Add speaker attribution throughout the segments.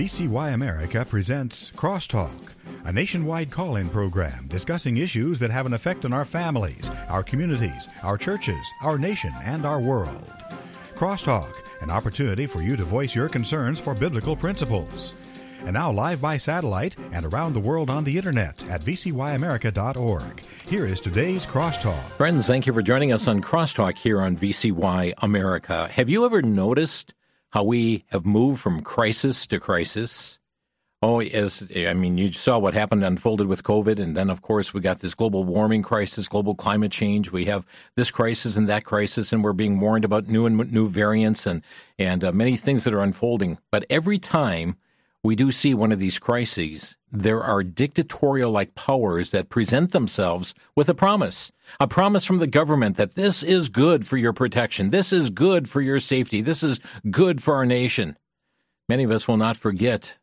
Speaker 1: VCY America presents Crosstalk, a nationwide call in program discussing issues that have an effect on our families, our communities, our churches, our nation, and our world. Crosstalk, an opportunity for you to voice your concerns for biblical principles. And now, live by satellite and around the world on the internet at vcyamerica.org. Here is today's Crosstalk.
Speaker 2: Friends, thank you for joining us on Crosstalk here on VCY America. Have you ever noticed how we have moved from crisis to crisis? Oh, as I mean, you saw what happened unfolded with COVID, and then of course we got this global warming crisis, global climate change. We have this crisis and that crisis, and we're being warned about new and new variants and and uh, many things that are unfolding. But every time we do see one of these crises, there are dictatorial like powers that present themselves with a promise. A promise from the government that this is good for your protection. This is good for your safety. This is good for our nation. Many of us will not forget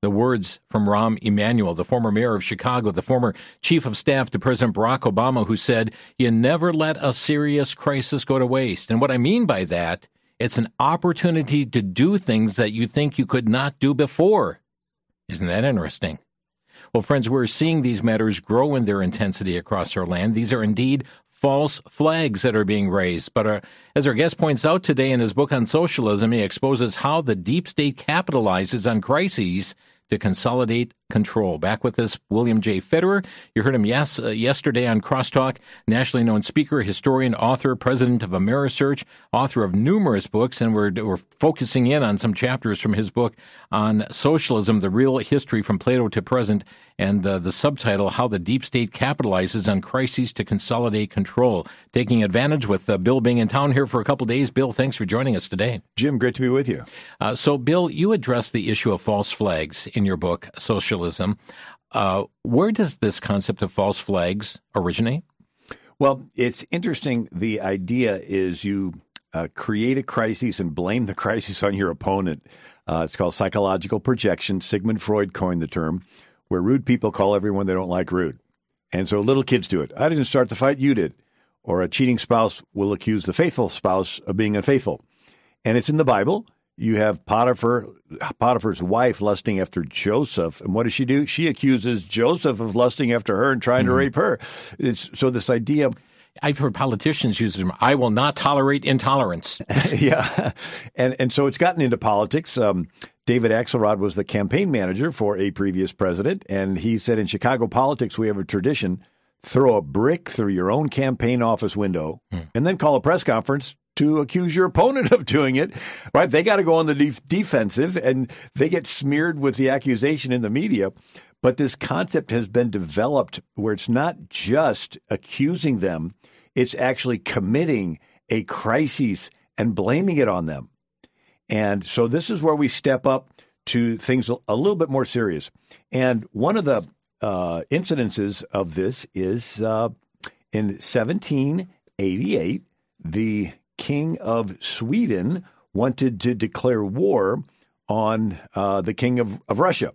Speaker 2: the words from Rahm Emanuel, the former mayor of Chicago, the former chief of staff to President Barack Obama, who said, You never let a serious crisis go to waste. And what I mean by that it's an opportunity to do things that you think you could not do before. Isn't that interesting? Well, friends, we're seeing these matters grow in their intensity across our land. These are indeed false flags that are being raised. But uh, as our guest points out today in his book on socialism, he exposes how the deep state capitalizes on crises to consolidate control. Back with us, William J. Federer. You heard him yes uh, yesterday on Crosstalk. Nationally known speaker, historian, author, president of Amerisearch, author of numerous books, and we're we're focusing in on some chapters from his book on socialism, the real history from Plato to present, and uh, the subtitle "How the Deep State Capitalizes on Crises to Consolidate Control." Taking advantage with uh, Bill being in town here for a couple days. Bill, thanks for joining us today.
Speaker 3: Jim, great to be with you.
Speaker 2: Uh, so, Bill, you address the issue of false flags in your book, Socialism socialism. Uh, where does this concept of false flags originate?
Speaker 3: Well, it's interesting. The idea is you uh, create a crisis and blame the crisis on your opponent. Uh, it's called psychological projection. Sigmund Freud coined the term, where rude people call everyone they don't like rude. And so little kids do it. I didn't start the fight, you did. Or a cheating spouse will accuse the faithful spouse of being unfaithful. And it's in the Bible. You have Potiphar, Potiphar's wife lusting after Joseph, and what does she do? She accuses Joseph of lusting after her and trying mm-hmm. to rape her. It's, so this idea.
Speaker 2: I've heard politicians use them. I will not tolerate intolerance.
Speaker 3: yeah, and and so it's gotten into politics. Um, David Axelrod was the campaign manager for a previous president, and he said in Chicago politics we have a tradition: throw a brick through your own campaign office window, hmm. and then call a press conference to accuse your opponent of doing it, right? They got to go on the def- defensive and they get smeared with the accusation in the media. But this concept has been developed where it's not just accusing them, it's actually committing a crisis and blaming it on them. And so this is where we step up to things a little bit more serious. And one of the uh, incidences of this is uh, in 1788, the king of Sweden wanted to declare war on uh, the king of, of Russia.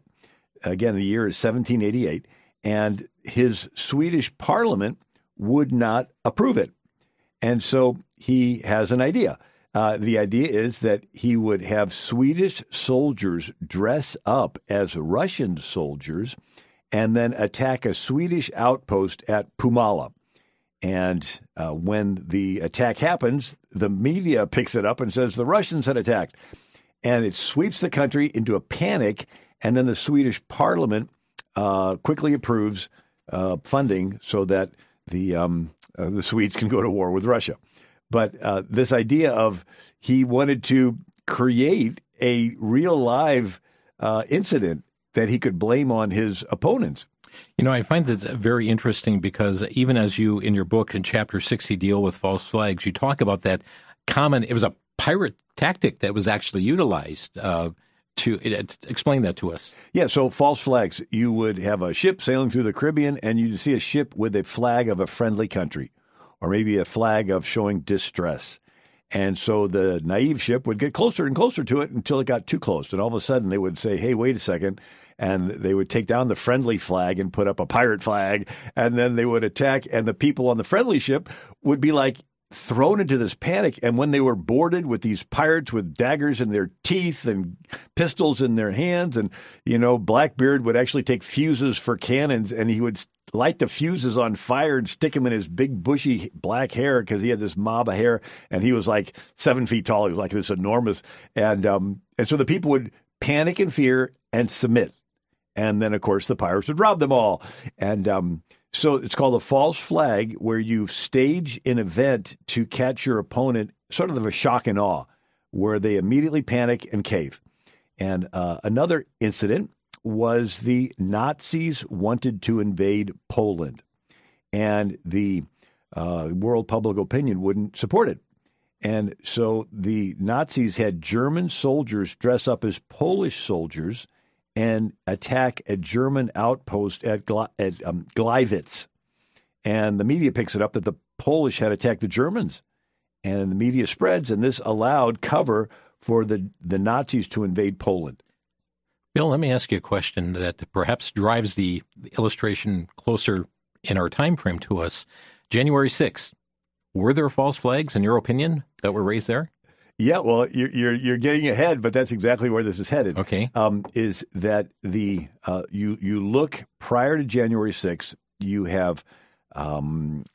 Speaker 3: Again, the year is 1788, and his Swedish parliament would not approve it. And so he has an idea. Uh, the idea is that he would have Swedish soldiers dress up as Russian soldiers and then attack a Swedish outpost at Puumala. And uh, when the attack happens, the media picks it up and says the Russians had attacked. And it sweeps the country into a panic. And then the Swedish parliament uh, quickly approves uh, funding so that the, um, uh, the Swedes can go to war with Russia. But uh, this idea of he wanted to create a real live uh, incident that he could blame on his opponents.
Speaker 2: You know, I find this very interesting because even as you in your book in chapter 60 deal with false flags, you talk about that common, it was a pirate tactic that was actually utilized. Uh, to explain that to us.
Speaker 3: Yeah, so false flags. You would have a ship sailing through the Caribbean and you'd see a ship with a flag of a friendly country or maybe a flag of showing distress. And so the naive ship would get closer and closer to it until it got too close. And all of a sudden they would say, hey, wait a second and they would take down the friendly flag and put up a pirate flag, and then they would attack, and the people on the friendly ship would be like, thrown into this panic. And when they were boarded with these pirates with daggers in their teeth and pistols in their hands, and, you know, Blackbeard would actually take fuses for cannons and he would light the fuses on fire and stick them in his big bushy black hair because he had this mob of hair and he was like seven feet tall. He was like this enormous. And, um, and so the people would panic and fear and submit. And then, of course, the pirates would rob them all. And, um, so it's called a false flag, where you stage an event to catch your opponent, sort of a shock and awe, where they immediately panic and cave. And uh, another incident was the Nazis wanted to invade Poland, and the uh, world public opinion wouldn't support it. And so the Nazis had German soldiers dress up as Polish soldiers and attack a German outpost at, at um, Gleiwitz. And the media picks it up that the Polish had attacked the Germans. And the media spreads, and this allowed cover for the, the Nazis to invade Poland.
Speaker 2: Bill, let me ask you a question that perhaps drives the illustration closer in our time frame to us. January 6th, were there false flags, in your opinion, that were raised there?
Speaker 3: Yeah, well, you're, you're, you're getting ahead, but that's exactly where this is headed.
Speaker 2: Okay,
Speaker 3: um, is that the uh, you you look prior to January 6th, you have um,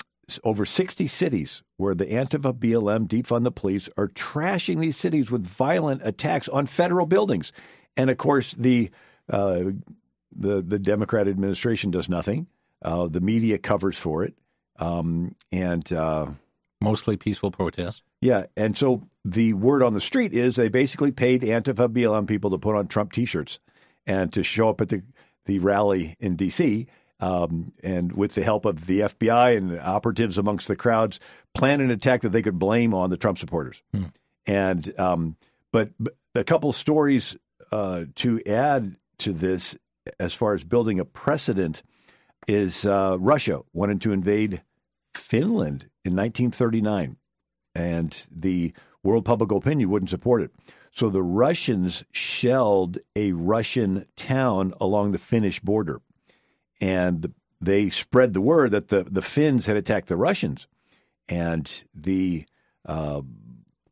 Speaker 3: over 60 cities where the Antifa, BLM, defund the police are trashing these cities with violent attacks on federal buildings, and of course the uh, the the Democrat administration does nothing. Uh, the media covers for it, um, and uh,
Speaker 2: mostly peaceful protests.
Speaker 3: Yeah, and so the word on the street is they basically paid Antifa BLM people to put on Trump T-shirts and to show up at the the rally in D.C. Um, and with the help of the FBI and operatives amongst the crowds, plan an attack that they could blame on the Trump supporters. Hmm. And um, but, but, a couple stories uh, to add to this, as far as building a precedent, is uh, Russia wanted to invade Finland in 1939, and the world public opinion wouldn't support it. So the Russians shelled a Russian town along the Finnish border, and they spread the word that the, the Finns had attacked the Russians, and the uh,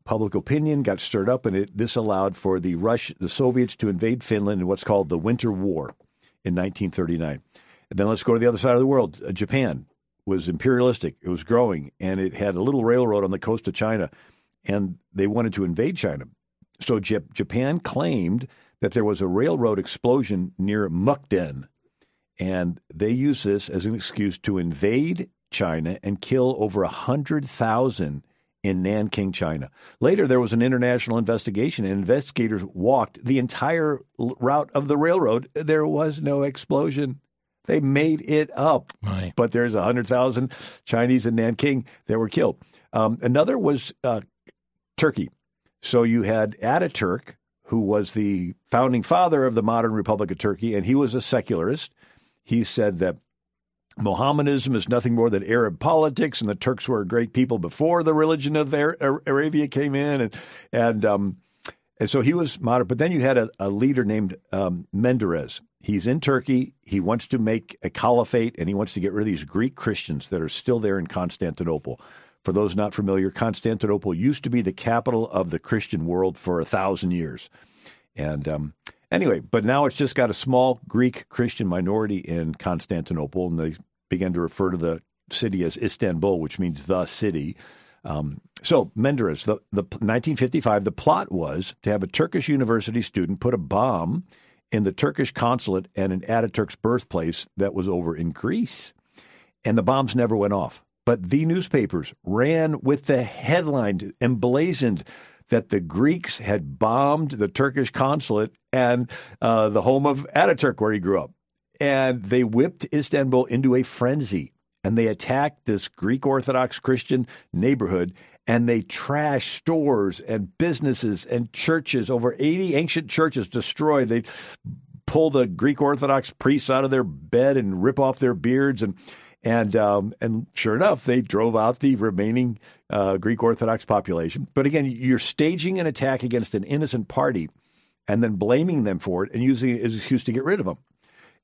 Speaker 3: public opinion got stirred up, and it, this allowed for the Rush, the Soviets to invade Finland in what's called the Winter War in 1939. And then let's go to the other side of the world. Uh, Japan was imperialistic. It was growing, and it had a little railroad on the coast of China, and they wanted to invade China. So Japan claimed that there was a railroad explosion near Mukden, and they used this as an excuse to invade China and kill over a hundred thousand in Nanking, China. Later, there was an international investigation, and investigators walked the entire route of the railroad. There was no explosion. They made it up.
Speaker 2: Right.
Speaker 3: But there's 100,000 Chinese in Nanking that were killed. Um, another was uh, Turkey. So you had Ataturk, who was the founding father of the modern Republic of Turkey, and he was a secularist. He said that Mohammedanism is nothing more than Arab politics, and the Turks were a great people before the religion of Arabia came in, and and um, and so he was moderate. But then you had a, a leader named um, Menderes, He's in Turkey. He wants to make a caliphate and he wants to get rid of these Greek Christians that are still there in Constantinople. For those not familiar, Constantinople used to be the capital of the Christian world for a thousand years. And um, anyway, but now it's just got a small Greek Christian minority in Constantinople, and they began to refer to the city as Istanbul, which means the city. Um, so Menderes, the, the 1955, the plot was to have a Turkish university student put a bomb in the Turkish consulate and in Ataturk's birthplace that was over in Greece. And the bombs never went off. But the newspapers ran with the headline emblazoned that the Greeks had bombed the Turkish consulate and uh, the home of Ataturk, where he grew up. And they whipped Istanbul into a frenzy. And they attacked this Greek Orthodox Christian neighborhood and they trash stores and businesses and churches. Over 80 ancient churches destroyed. They pull the Greek Orthodox priests out of their bed and rip off their beards and and um, and sure enough, they drove out the remaining uh, Greek Orthodox population. But again, you're staging an attack against an innocent party and then blaming them for it and using it as an excuse to get rid of them.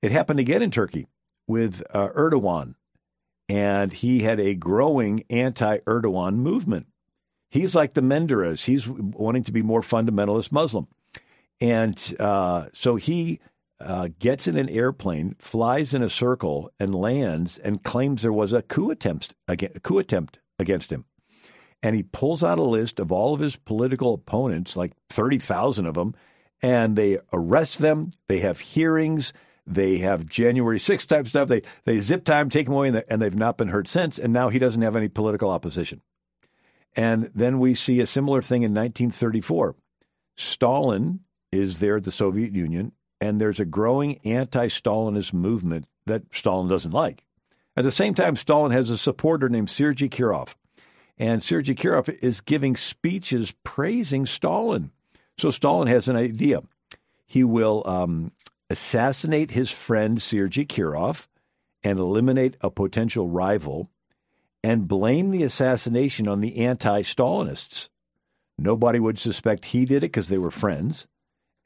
Speaker 3: It happened again in Turkey with uh, Erdogan and he had a growing anti Erdogan movement. He's like the Menderes. He's wanting to be more fundamentalist Muslim. And uh, so he uh, gets in an airplane, flies in a circle, and lands and claims there was a coup attempt, a coup attempt against him. And he pulls out a list of all of his political opponents, like 30,000 of them, and they arrest them. They have hearings. They have January 6th type stuff. They, they zip time, take them away, and, and they've not been heard since. And now he doesn't have any political opposition. And then we see a similar thing in 1934. Stalin is there at the Soviet Union, and there's a growing anti Stalinist movement that Stalin doesn't like. At the same time, Stalin has a supporter named Sergei Kirov. And Sergei Kirov is giving speeches praising Stalin. So Stalin has an idea. He will um, assassinate his friend Sergei Kirov and eliminate a potential rival and blame the assassination on the anti Stalinists. Nobody would suspect he did it because they were friends,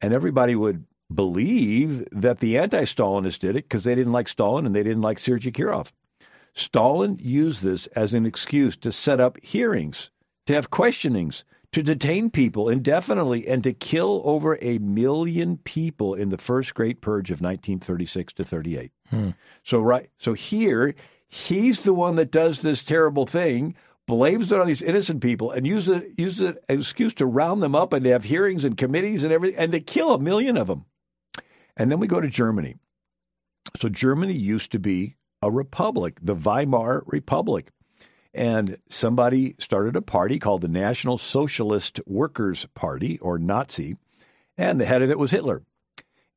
Speaker 3: and everybody would believe that the anti Stalinists did it because they didn't like Stalin and they didn't like Sergei Kirov. Stalin used this as an excuse to set up hearings, to have questionings, to detain people indefinitely, and to kill over a million people in the first Great Purge of 1936 to 38. Hmm. So right, so here He's the one that does this terrible thing, blames it on these innocent people, and uses it, uses it an excuse to round them up and to have hearings and committees and everything, and to kill a million of them. And then we go to Germany. So Germany used to be a republic, the Weimar Republic. And somebody started a party called the National Socialist Workers' Party, or Nazi, and the head of it was Hitler.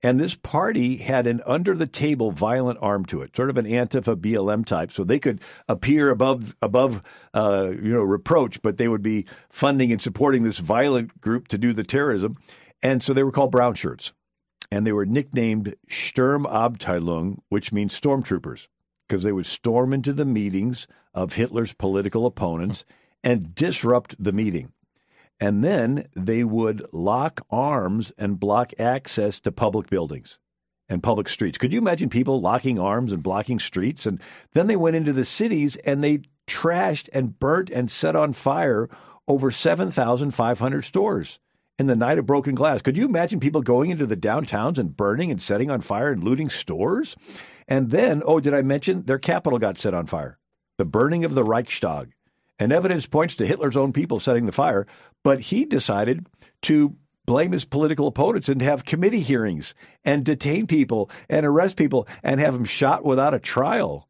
Speaker 3: And this party had an under the table violent arm to it, sort of an Antifa BLM type. So they could appear above above uh, you know reproach, but they would be funding and supporting this violent group to do the terrorism. And so they were called brown shirts. And they were nicknamed Sturmabteilung, which means stormtroopers, because they would storm into the meetings of Hitler's political opponents and disrupt the meeting and then they would lock arms and block access to public buildings and public streets. Could you imagine people locking arms and blocking streets? And then they went into the cities and they trashed and burnt and set on fire over 7,500 stores in the night of broken glass. Could you imagine people going into the downtowns and burning and setting on fire and looting stores? And then, oh, did I mention their capital got set on fire? The burning of the Reichstag. And evidence points to Hitler's own people setting the fire, but he decided to blame his political opponents and have committee hearings and detain people and arrest people and have them shot without a trial.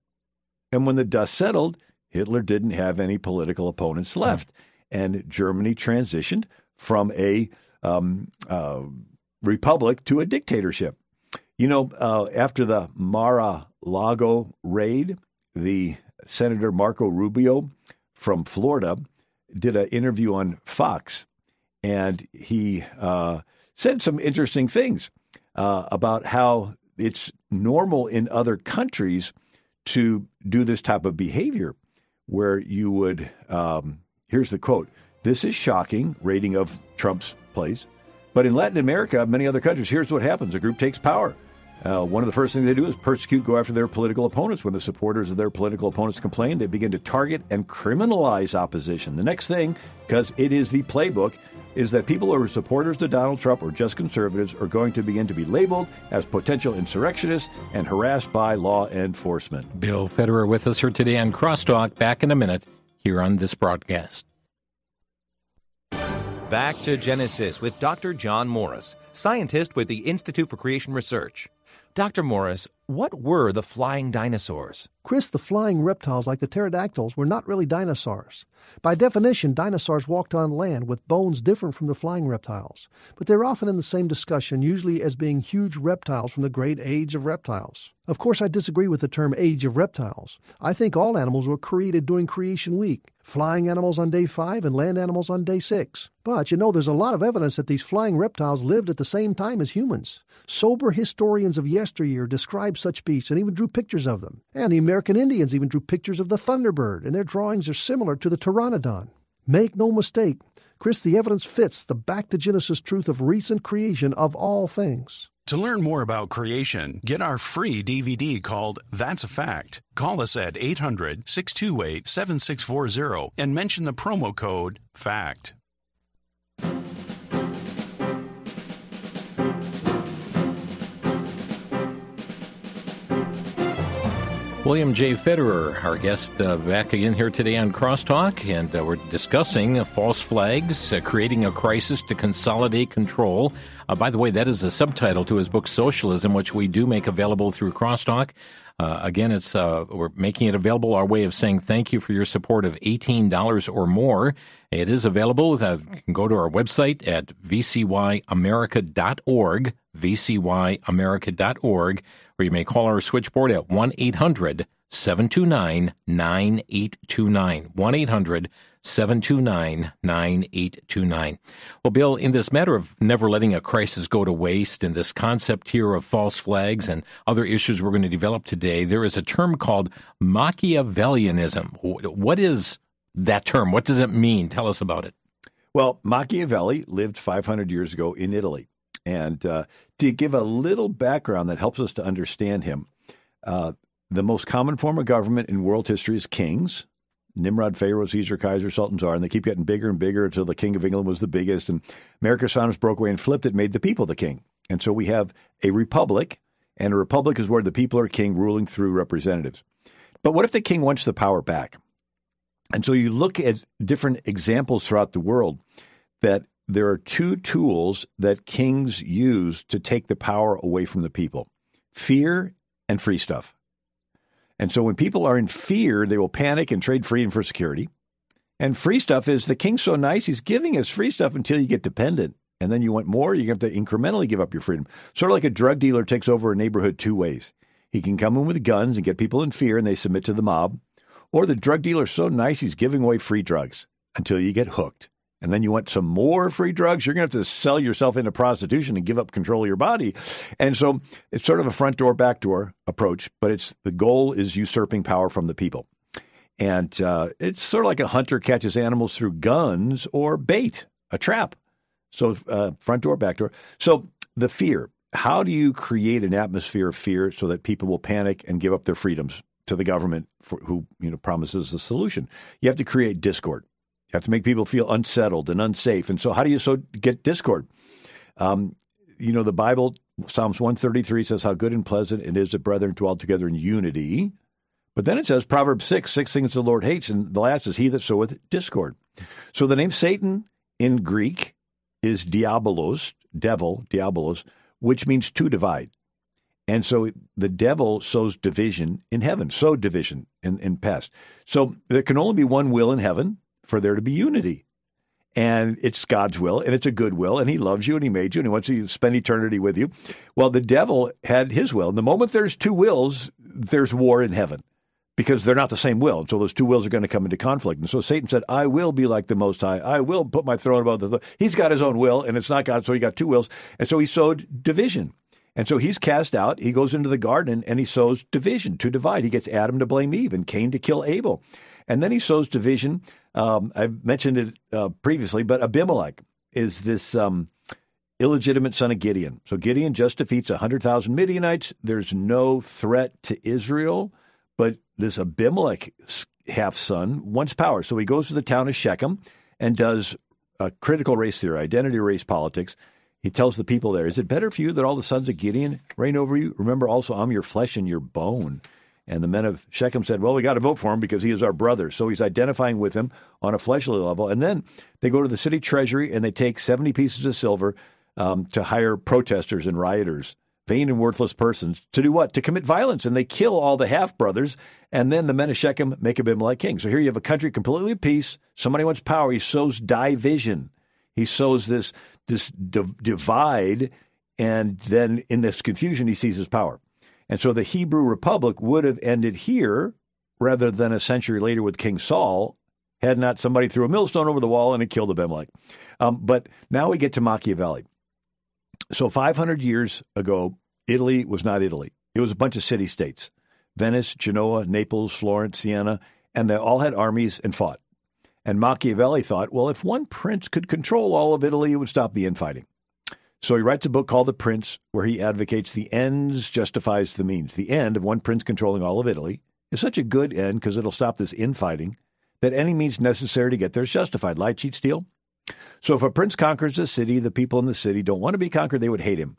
Speaker 3: And when the dust settled, Hitler didn't have any political opponents left. And Germany transitioned from a um, uh, republic to a dictatorship. You know, uh, after the Mar a Lago raid, the Senator Marco Rubio from Florida did an interview on Fox, and he uh, said some interesting things uh, about how it's normal in other countries to do this type of behavior, where you would. Um, here's the quote: "This is shocking." Rating of Trump's place, but in Latin America, many other countries, here's what happens: a group takes power. Uh, one of the first things they do is persecute, go after their political opponents. When the supporters of their political opponents complain, they begin to target and criminalize opposition. The next thing, because it is the playbook, is that people who are supporters to Donald Trump or just conservatives are going to begin to be labeled as potential insurrectionists and harassed by law enforcement.
Speaker 2: Bill Federer with us here today on Crosstalk. Back in a minute here on this broadcast.
Speaker 4: Back to Genesis with Dr. John Morris, scientist with the Institute for Creation Research. Dr. Morris, what were the flying dinosaurs?
Speaker 5: Chris, the flying reptiles like the pterodactyls were not really dinosaurs. By definition, dinosaurs walked on land with bones different from the flying reptiles, but they're often in the same discussion, usually as being huge reptiles from the great age of reptiles. Of course, I disagree with the term age of reptiles. I think all animals were created during creation week flying animals on day five and land animals on day six. But you know, there's a lot of evidence that these flying reptiles lived at the same time as humans. Sober historians of yesteryear described such beasts and even drew pictures of them. And the American Indians even drew pictures of the thunderbird, and their drawings are similar to the pteranodon. Make no mistake, Chris, the evidence fits the back to Genesis truth of recent creation of all things.
Speaker 6: To learn more about creation, get our free DVD called That's a Fact. Call us at 800 628 7640 and mention the promo code FACT.
Speaker 2: William J. Federer, our guest, uh, back again here today on Crosstalk, and uh, we're discussing uh, false flags, uh, creating a crisis to consolidate control. Uh, by the way, that is a subtitle to his book Socialism, which we do make available through Crosstalk. Uh, again, it's we're making it available. Our way of saying thank you for your support of eighteen dollars or more. It is available. you can go to our website at vcyamerica.org, vcyamerica.org or you may call our switchboard at 1 800 729 9829. 1 800 729 9829. Well, Bill, in this matter of never letting a crisis go to waste and this concept here of false flags and other issues we're going to develop today, there is a term called Machiavellianism. What is that term? What does it mean? Tell us about it.
Speaker 3: Well, Machiavelli lived 500 years ago in Italy. And uh, to give a little background that helps us to understand him, uh, the most common form of government in world history is kings. Nimrod, Pharaoh, Caesar, Kaiser, Sultan, Tsar, and they keep getting bigger and bigger until the King of England was the biggest. And America's founders broke away and flipped it, made the people the king. And so we have a republic, and a republic is where the people are king, ruling through representatives. But what if the king wants the power back? And so you look at different examples throughout the world that there are two tools that kings use to take the power away from the people fear and free stuff. And so when people are in fear, they will panic and trade freedom for security. And free stuff is the king's so nice, he's giving us free stuff until you get dependent. And then you want more, you have to incrementally give up your freedom. Sort of like a drug dealer takes over a neighborhood two ways. He can come in with guns and get people in fear and they submit to the mob. Or the drug dealer's so nice, he's giving away free drugs until you get hooked and then you want some more free drugs, you're going to have to sell yourself into prostitution and give up control of your body. And so it's sort of a front door, back door approach, but it's the goal is usurping power from the people. And uh, it's sort of like a hunter catches animals through guns or bait, a trap. So uh, front door, back door. So the fear. How do you create an atmosphere of fear so that people will panic and give up their freedoms to the government for, who you know promises a solution? You have to create discord. You have to make people feel unsettled and unsafe. And so, how do you so get discord? Um, you know, the Bible, Psalms 133 says, How good and pleasant it is that brethren dwell together in unity. But then it says, Proverbs 6, six things the Lord hates. And the last is, He that soweth discord. So the name Satan in Greek is diabolos, devil, diabolos, which means to divide. And so the devil sows division in heaven, sowed division in, in past. So there can only be one will in heaven, for there to be unity. And it's God's will, and it's a good will, and He loves you, and He made you, and He wants to spend eternity with you. Well, the devil had his will. And the moment there's two wills, there's war in heaven because they're not the same will. And so those two wills are going to come into conflict. And so Satan said, I will be like the Most High. I will put my throne above the throne. He's got his own will, and it's not God, so he got two wills. And so he sowed division. And so he's cast out. He goes into the garden and he sows division to divide. He gets Adam to blame Eve and Cain to kill Abel. And then he sows division. Um, I've mentioned it uh, previously, but Abimelech is this um, illegitimate son of Gideon. So Gideon just defeats 100,000 Midianites. There's no threat to Israel, but this Abimelech half son wants power. So he goes to the town of Shechem and does a critical race theory, identity race politics. He tells the people there, Is it better for you that all the sons of Gideon reign over you? Remember also, I'm your flesh and your bone. And the men of Shechem said, Well, we got to vote for him because he is our brother. So he's identifying with him on a fleshly level. And then they go to the city treasury and they take 70 pieces of silver um, to hire protesters and rioters, vain and worthless persons, to do what? To commit violence. And they kill all the half brothers. And then the men of Shechem make Abimelech king. So here you have a country completely at peace. Somebody wants power. He sows division. He sows this, this divide. And then in this confusion, he seizes power. And so the Hebrew Republic would have ended here rather than a century later with King Saul, had not somebody threw a millstone over the wall and it killed Abimelech. Um, but now we get to Machiavelli. So 500 years ago, Italy was not Italy. It was a bunch of city states Venice, Genoa, Naples, Florence, Siena, and they all had armies and fought. And Machiavelli thought, well, if one prince could control all of Italy, it would stop the infighting. So he writes a book called The Prince, where he advocates the ends justifies the means. The end of one prince controlling all of Italy is such a good end because it'll stop this infighting that any means necessary to get there is justified. Lie, cheat, steal. So if a prince conquers a city, the people in the city don't want to be conquered, they would hate him.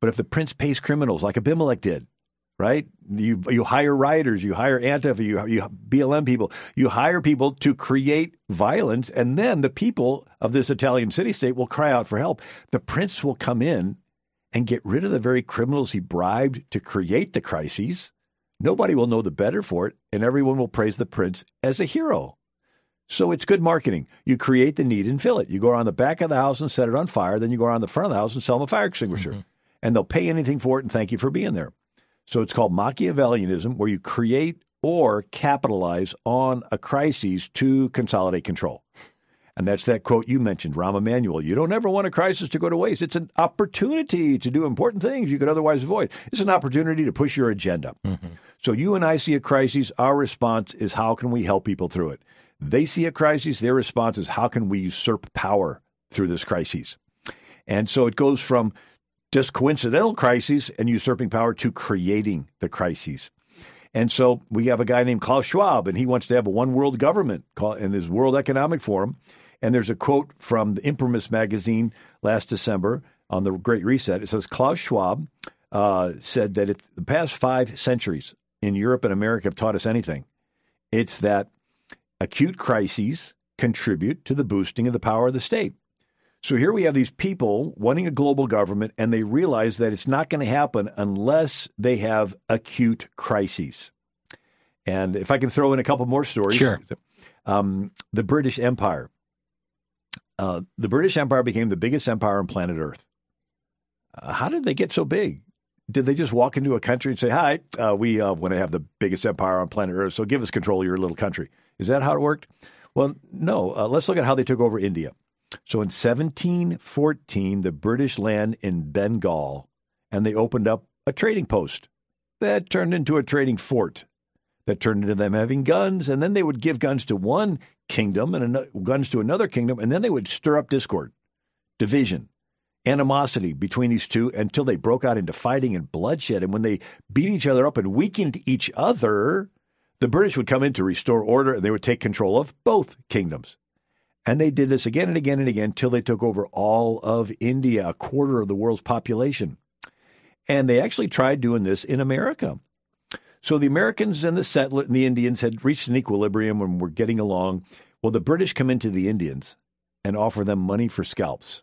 Speaker 3: But if the prince pays criminals like Abimelech did, right? You you hire rioters, you hire Antifa, you, you BLM people, you hire people to create violence, and then the people of this Italian city state will cry out for help. The prince will come in and get rid of the very criminals he bribed to create the crises. Nobody will know the better for it, and everyone will praise the prince as a hero. So it's good marketing. You create the need and fill it. You go around the back of the house and set it on fire, then you go around the front of the house and sell them a fire extinguisher. Mm-hmm. And they'll pay anything for it and thank you for being there. So it's called Machiavellianism, where you create or capitalize on a crisis to consolidate control. And that's that quote you mentioned, Rahm Emanuel. You don't ever want a crisis to go to waste. It's an opportunity to do important things you could otherwise avoid. It's an opportunity to push your agenda. Mm-hmm. So you and I see a crisis. Our response is how can we help people through it? They see a crisis. Their response is how can we usurp power through this crisis? And so it goes from just coincidental crises and usurping power to creating the crises. And so we have a guy named Klaus Schwab, and he wants to have a one world government in his World Economic Forum. And there's a quote from the Imprimis magazine last December on the Great Reset. It says Klaus Schwab uh, said that if the past five centuries in Europe and America have taught us anything, it's that acute crises contribute to the boosting of the power of the state. So here we have these people wanting a global government, and they realize that it's not going to happen unless they have acute crises. And if I can throw in a couple more stories,
Speaker 2: sure.
Speaker 3: Um, the British Empire. Uh, the British Empire became the biggest empire on planet Earth. Uh, how did they get so big? Did they just walk into a country and say, "Hi, uh, we uh, want to have the biggest empire on planet Earth, so give us control of your little country"? Is that how it worked? Well, no. Uh, let's look at how they took over India. So in 1714, the British land in Bengal, and they opened up a trading post that turned into a trading fort that turned into them having guns, and then they would give guns to one kingdom and guns to another kingdom, and then they would stir up discord, division, animosity between these two until they broke out into fighting and bloodshed. And when they beat each other up and weakened each other, the British would come in to restore order and they would take control of both kingdoms. And they did this again and again and again until they took over all of India, a quarter of the world's population. And they actually tried doing this in America. So the Americans and the settler and the Indians had reached an equilibrium and were getting along. Well, the British come into the Indians and offer them money for scalps.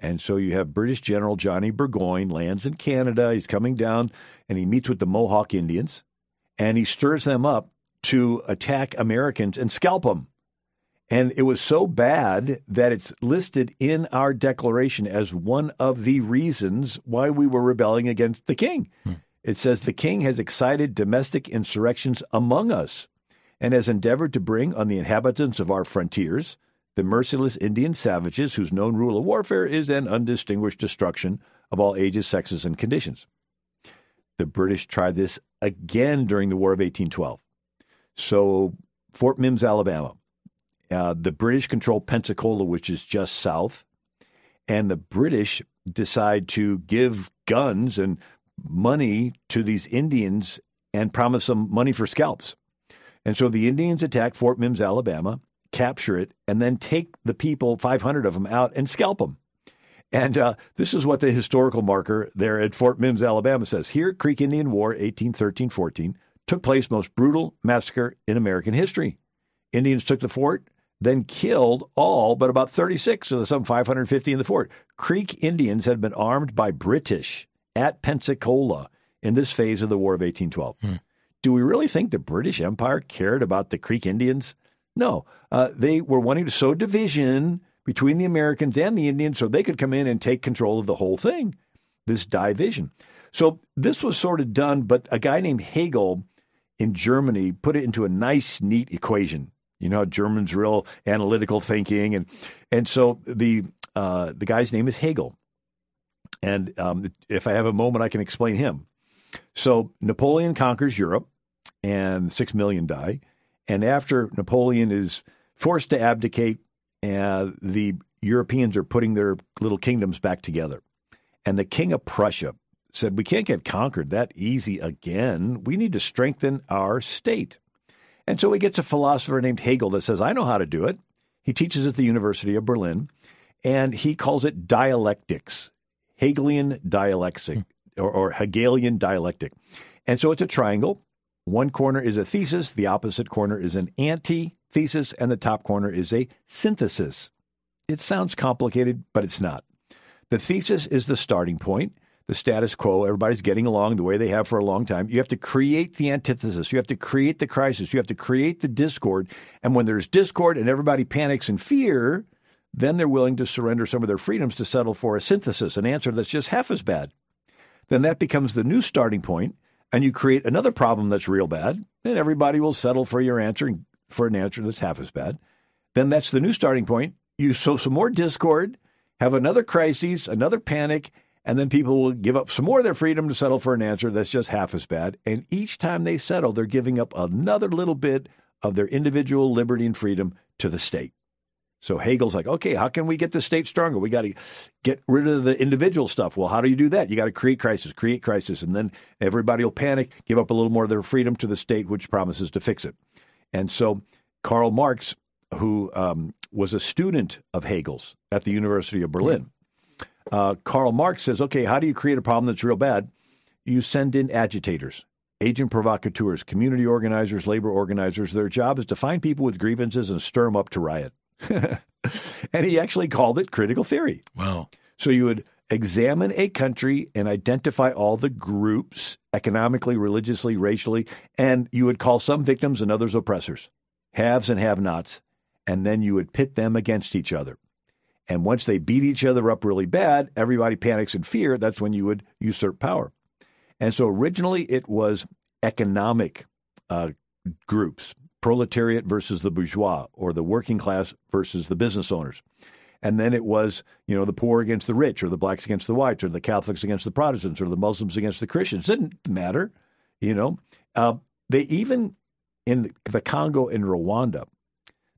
Speaker 3: And so you have British General Johnny Burgoyne lands in Canada. He's coming down and he meets with the Mohawk Indians and he stirs them up to attack Americans and scalp them. And it was so bad that it's listed in our declaration as one of the reasons why we were rebelling against the king. Hmm. It says the king has excited domestic insurrections among us and has endeavored to bring on the inhabitants of our frontiers the merciless Indian savages whose known rule of warfare is an undistinguished destruction of all ages, sexes, and conditions. The British tried this again during the War of 1812. So, Fort Mims, Alabama, uh, the British control Pensacola, which is just south, and the British decide to give guns and money to these Indians and promise them money for scalps. And so the Indians attack Fort Mims, Alabama, capture it, and then take the people, 500 of them, out and scalp them. And uh, this is what the historical marker there at Fort Mims, Alabama says. Here, Creek Indian War, 1813 14, took place most brutal massacre in American history. Indians took the fort, then killed all but about 36 of the some 550 in the fort. Creek Indians had been armed by British at Pensacola in this phase of the War of 1812. Hmm. Do we really think the British Empire cared about the Creek Indians? No. Uh, they were wanting to sow division between the Americans and the Indians so they could come in and take control of the whole thing, this division. So this was sort of done, but a guy named Hegel in Germany put it into a nice, neat equation. You know, Germans real analytical thinking, and and so the uh, the guy's name is Hegel. And um, if I have a moment, I can explain him. So Napoleon conquers Europe, and six million die. And after Napoleon is forced to abdicate, uh, the Europeans are putting their little kingdoms back together. And the king of Prussia said, We can't get conquered that easy again. We need to strengthen our state. And so he gets a philosopher named Hegel that says, I know how to do it. He teaches at the University of Berlin, and he calls it dialectics, Hegelian dialectic, hmm. or, or Hegelian dialectic. And so it's a triangle. One corner is a thesis, the opposite corner is an antithesis, and the top corner is a synthesis. It sounds complicated, but it's not. The thesis is the starting point, the status quo. Everybody's getting along the way they have for a long time. You have to create the antithesis. You have to create the crisis. You have to create the discord. And when there's discord and everybody panics in fear, then they're willing to surrender some of their freedoms to settle for a synthesis, an answer that's just half as bad. Then that becomes the new starting point, and you create another problem that's real bad, and everybody will settle for your answer for an answer that's half as bad. Then that's the new starting point. You sow some more discord, have another crisis, another panic, and then people will give up some more of their freedom to settle for an answer that's just half as bad. And each time they settle, they're giving up another little bit of their individual liberty and freedom to the state. So Hegel's like, okay, how can we get the state stronger? We got to get rid of the individual stuff. Well, how do you do that? You got to create crisis, create crisis, and then everybody will panic, give up a little more of their freedom to the state, which promises to fix it. And so Karl Marx, who um, was a student of Hegel's at the University of Berlin, uh, Karl Marx says, okay, how do you create a problem that's real bad? You send in agitators, agent provocateurs, community organizers, labor organizers. Their job is to find people with grievances and stir them up to riot. and he actually called it critical theory.
Speaker 2: Wow.
Speaker 3: So you would examine a country and identify all the groups economically, religiously, racially, and you would call some victims and others oppressors, haves and have nots, and then you would pit them against each other. And once they beat each other up really bad, everybody panics in fear. That's when you would usurp power. And so originally it was economic uh, groups, proletariat versus the bourgeois, or the working class versus the business owners. And then it was, you know, the poor against the rich, or the blacks against the whites, or the Catholics against the Protestants, or the Muslims against the Christians. It didn't matter, you know. Uh, they even in the Congo and Rwanda,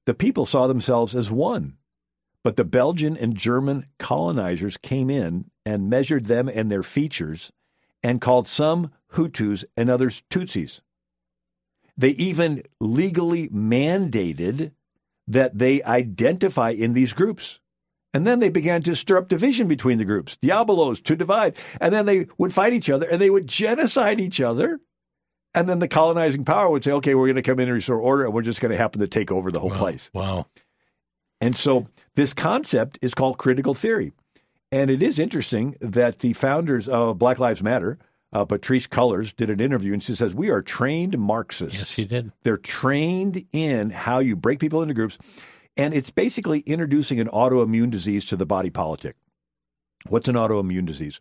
Speaker 3: the people saw themselves as one. But the Belgian and German colonizers came in and measured them and their features and called some Hutus and others Tutsis. They even legally mandated that they identify in these groups. And then they began to stir up division between the groups, diabolos, to divide. And then they would fight each other and they would genocide each other. And then the colonizing power would say, okay, we're going to come in and restore order and we're just going to happen to take over the whole
Speaker 2: wow.
Speaker 3: place.
Speaker 2: Wow.
Speaker 3: And so this concept is called critical theory. And it is interesting that the founders of Black Lives Matter, uh, Patrisse Cullors, did an interview and she says, We are trained Marxists.
Speaker 2: Yes, she did.
Speaker 3: They're trained in how you break people into groups. And it's basically introducing an autoimmune disease to the body politic. What's an autoimmune disease?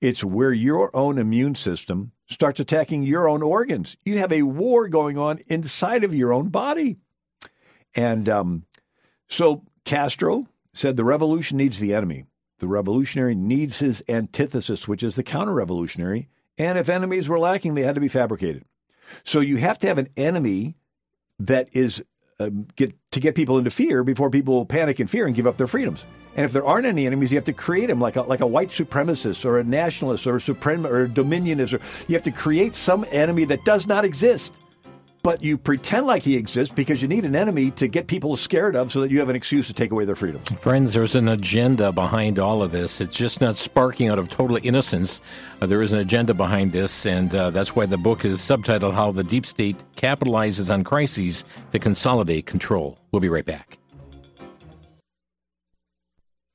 Speaker 3: It's where your own immune system starts attacking your own organs. You have a war going on inside of your own body. And um, so Castro said the revolution needs the enemy. The revolutionary needs his antithesis, which is the counter revolutionary. And if enemies were lacking, they had to be fabricated. So you have to have an enemy that is uh, get to get people into fear before people panic in fear and give up their freedoms. And if there aren't any enemies, you have to create them like a, like a white supremacist or a nationalist or a supreme or a dominionist. Or you have to create some enemy that does not exist but you pretend like he exists because you need an enemy to get people scared of so that you have an excuse to take away their freedom.
Speaker 2: Friends, there's an agenda behind all of this. It's just not sparking out of total innocence. Uh, there is an agenda behind this, and uh, that's why the book is subtitled How the Deep State Capitalizes on Crises to Consolidate Control. We'll be right back.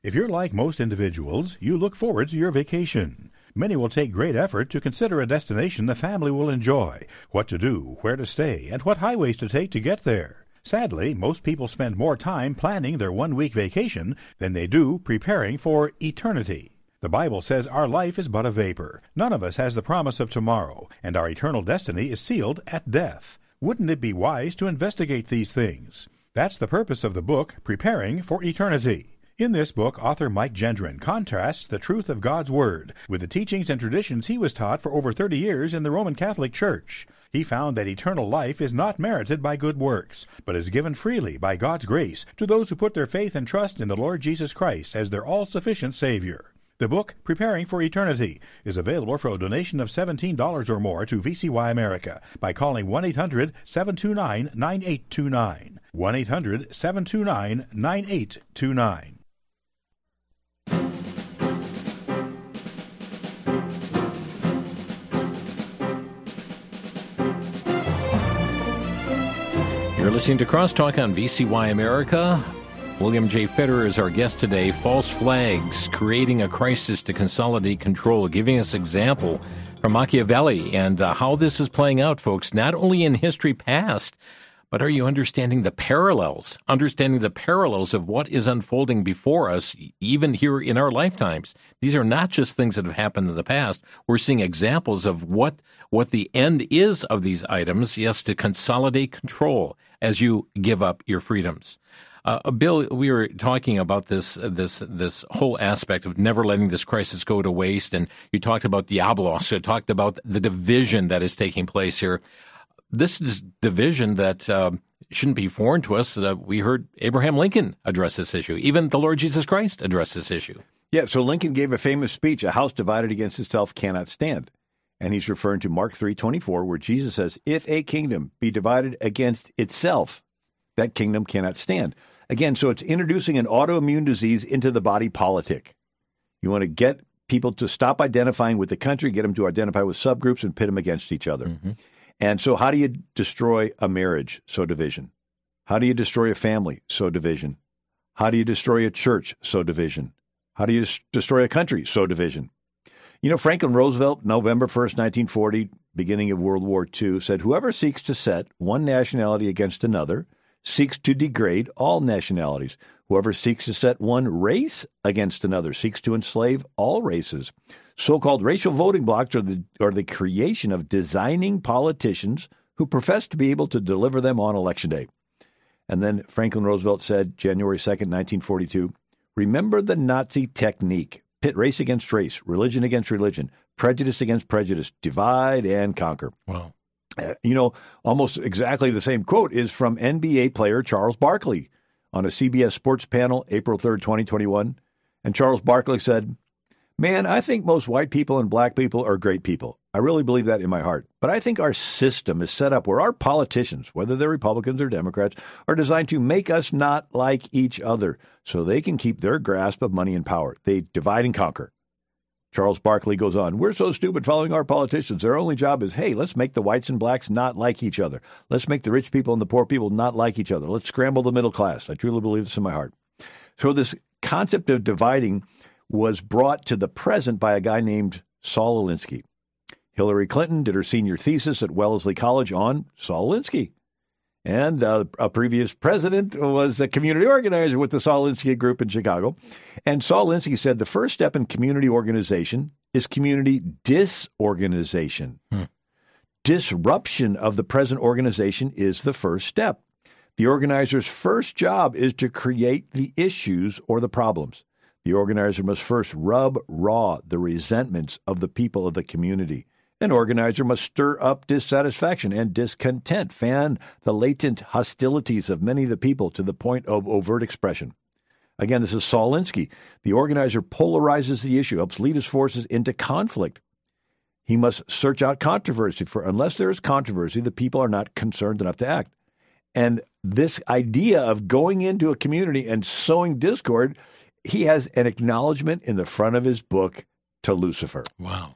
Speaker 1: If you're like most individuals, you look forward to your vacation. Many will take great effort to consider a destination the family will enjoy, what to do, where to stay, and what highways to take to get there. Sadly, most people spend more time planning their one week vacation than they do preparing for eternity. The Bible says our life is but a vapor. None of us has the promise of tomorrow, and our eternal destiny is sealed at death. Wouldn't it be wise to investigate these things? That's the purpose of the book, Preparing for Eternity. In this book, author Mike Gendron contrasts the truth of God's Word with the teachings and traditions he was taught for over 30 years in the Roman Catholic Church. He found that eternal life is not merited by good works, but is given freely by God's grace to those who put their faith and trust in the Lord Jesus Christ as their all sufficient Savior. The book, Preparing for Eternity, is available for a donation of $17 or more to VCY America by calling 1 800 729 9829. 1 800 729 9829.
Speaker 2: You're listening to Crosstalk on VCY America. William J. Federer is our guest today. False flags, creating a crisis to consolidate control, giving us example from Machiavelli and uh, how this is playing out, folks, not only in history past, but are you understanding the parallels, understanding the parallels of what is unfolding before us, even here in our lifetimes? These are not just things that have happened in the past. We're seeing examples of what, what the end is of these items. Yes, to consolidate control as you give up your freedoms. Uh, Bill, we were talking about this this this whole aspect of never letting this crisis go to waste, and you talked about Diabolos. You talked about the division that is taking place here. This is division that uh, shouldn't be foreign to us. Uh, we heard Abraham Lincoln address this issue. Even the Lord Jesus Christ addressed this issue.
Speaker 3: Yeah, so Lincoln gave a famous speech: "A house divided against itself cannot stand." And he's referring to Mark 3:24 where Jesus says, "If a kingdom be divided against itself, that kingdom cannot stand." Again, so it's introducing an autoimmune disease into the body politic. You want to get people to stop identifying with the country, get them to identify with subgroups and pit them against each other. Mm-hmm. And so, how do you destroy a marriage? So division. How do you destroy a family? So division. How do you destroy a church? So division. How do you destroy a country? So division. You know, Franklin Roosevelt, November 1st, 1940, beginning of World War II, said, Whoever seeks to set one nationality against another seeks to degrade all nationalities. Whoever seeks to set one race against another seeks to enslave all races. So called racial voting blocks are the, are the creation of designing politicians who profess to be able to deliver them on election day. And then Franklin Roosevelt said, January 2nd, 1942, remember the Nazi technique pit race against race, religion against religion, prejudice against prejudice, divide and conquer.
Speaker 2: Wow.
Speaker 3: Uh, you know, almost exactly the same quote is from NBA player Charles Barkley on a CBS Sports panel April 3rd, 2021. And Charles Barkley said, Man, I think most white people and black people are great people. I really believe that in my heart. But I think our system is set up where our politicians, whether they're Republicans or Democrats, are designed to make us not like each other so they can keep their grasp of money and power. They divide and conquer. Charles Barkley goes on, We're so stupid following our politicians. Their only job is, hey, let's make the whites and blacks not like each other. Let's make the rich people and the poor people not like each other. Let's scramble the middle class. I truly believe this in my heart. So, this concept of dividing was brought to the present by a guy named Saul Alinsky. Hillary Clinton did her senior thesis at Wellesley College on Saul Alinsky. And uh, a previous president was a community organizer with the Saul Alinsky Group in Chicago. And Saul Alinsky said the first step in community organization is community disorganization. Hmm. Disruption of the present organization is the first step. The organizer's first job is to create the issues or the problems. The organizer must first rub raw the resentments of the people of the community. An organizer must stir up dissatisfaction and discontent, fan the latent hostilities of many of the people to the point of overt expression. Again, this is Saul Alinsky. The organizer polarizes the issue, helps lead his forces into conflict. He must search out controversy, for unless there is controversy, the people are not concerned enough to act. And this idea of going into a community and sowing discord, he has an acknowledgement in the front of his book to Lucifer.
Speaker 2: Wow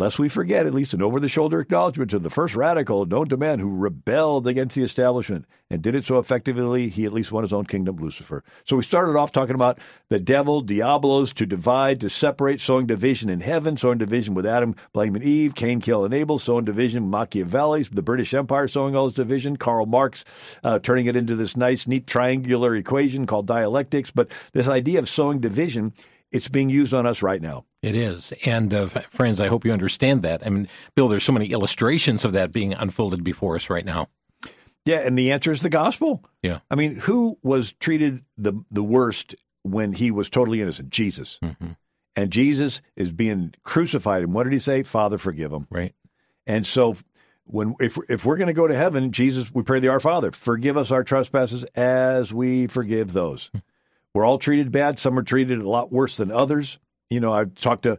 Speaker 3: lest we forget at least an over the shoulder acknowledgement of the first radical known to man who rebelled against the establishment and did it so effectively he at least won his own kingdom, Lucifer. So we started off talking about the devil, Diabolos, to divide, to separate, sowing division in heaven, sowing division with Adam, blaming Eve, Cain, kill, and Abel, sowing division, Machiavelli's, the British Empire sowing all this division, Karl Marx uh, turning it into this nice, neat triangular equation called dialectics. But this idea of sowing division it's being used on us right now.
Speaker 2: It is. And uh, friends, I hope you understand that. I mean, Bill, there's so many illustrations of that being unfolded before us right now.
Speaker 3: Yeah, and the answer is the gospel.
Speaker 2: Yeah.
Speaker 3: I mean, who was treated the the worst when he was totally innocent? Jesus. Mm-hmm. And Jesus is being crucified. And what did he say? Father, forgive him.
Speaker 2: Right.
Speaker 3: And so when if if we're going to go to heaven, Jesus, we pray the Our Father, forgive us our trespasses as we forgive those. We're all treated bad. Some are treated a lot worse than others. you know, I talked to,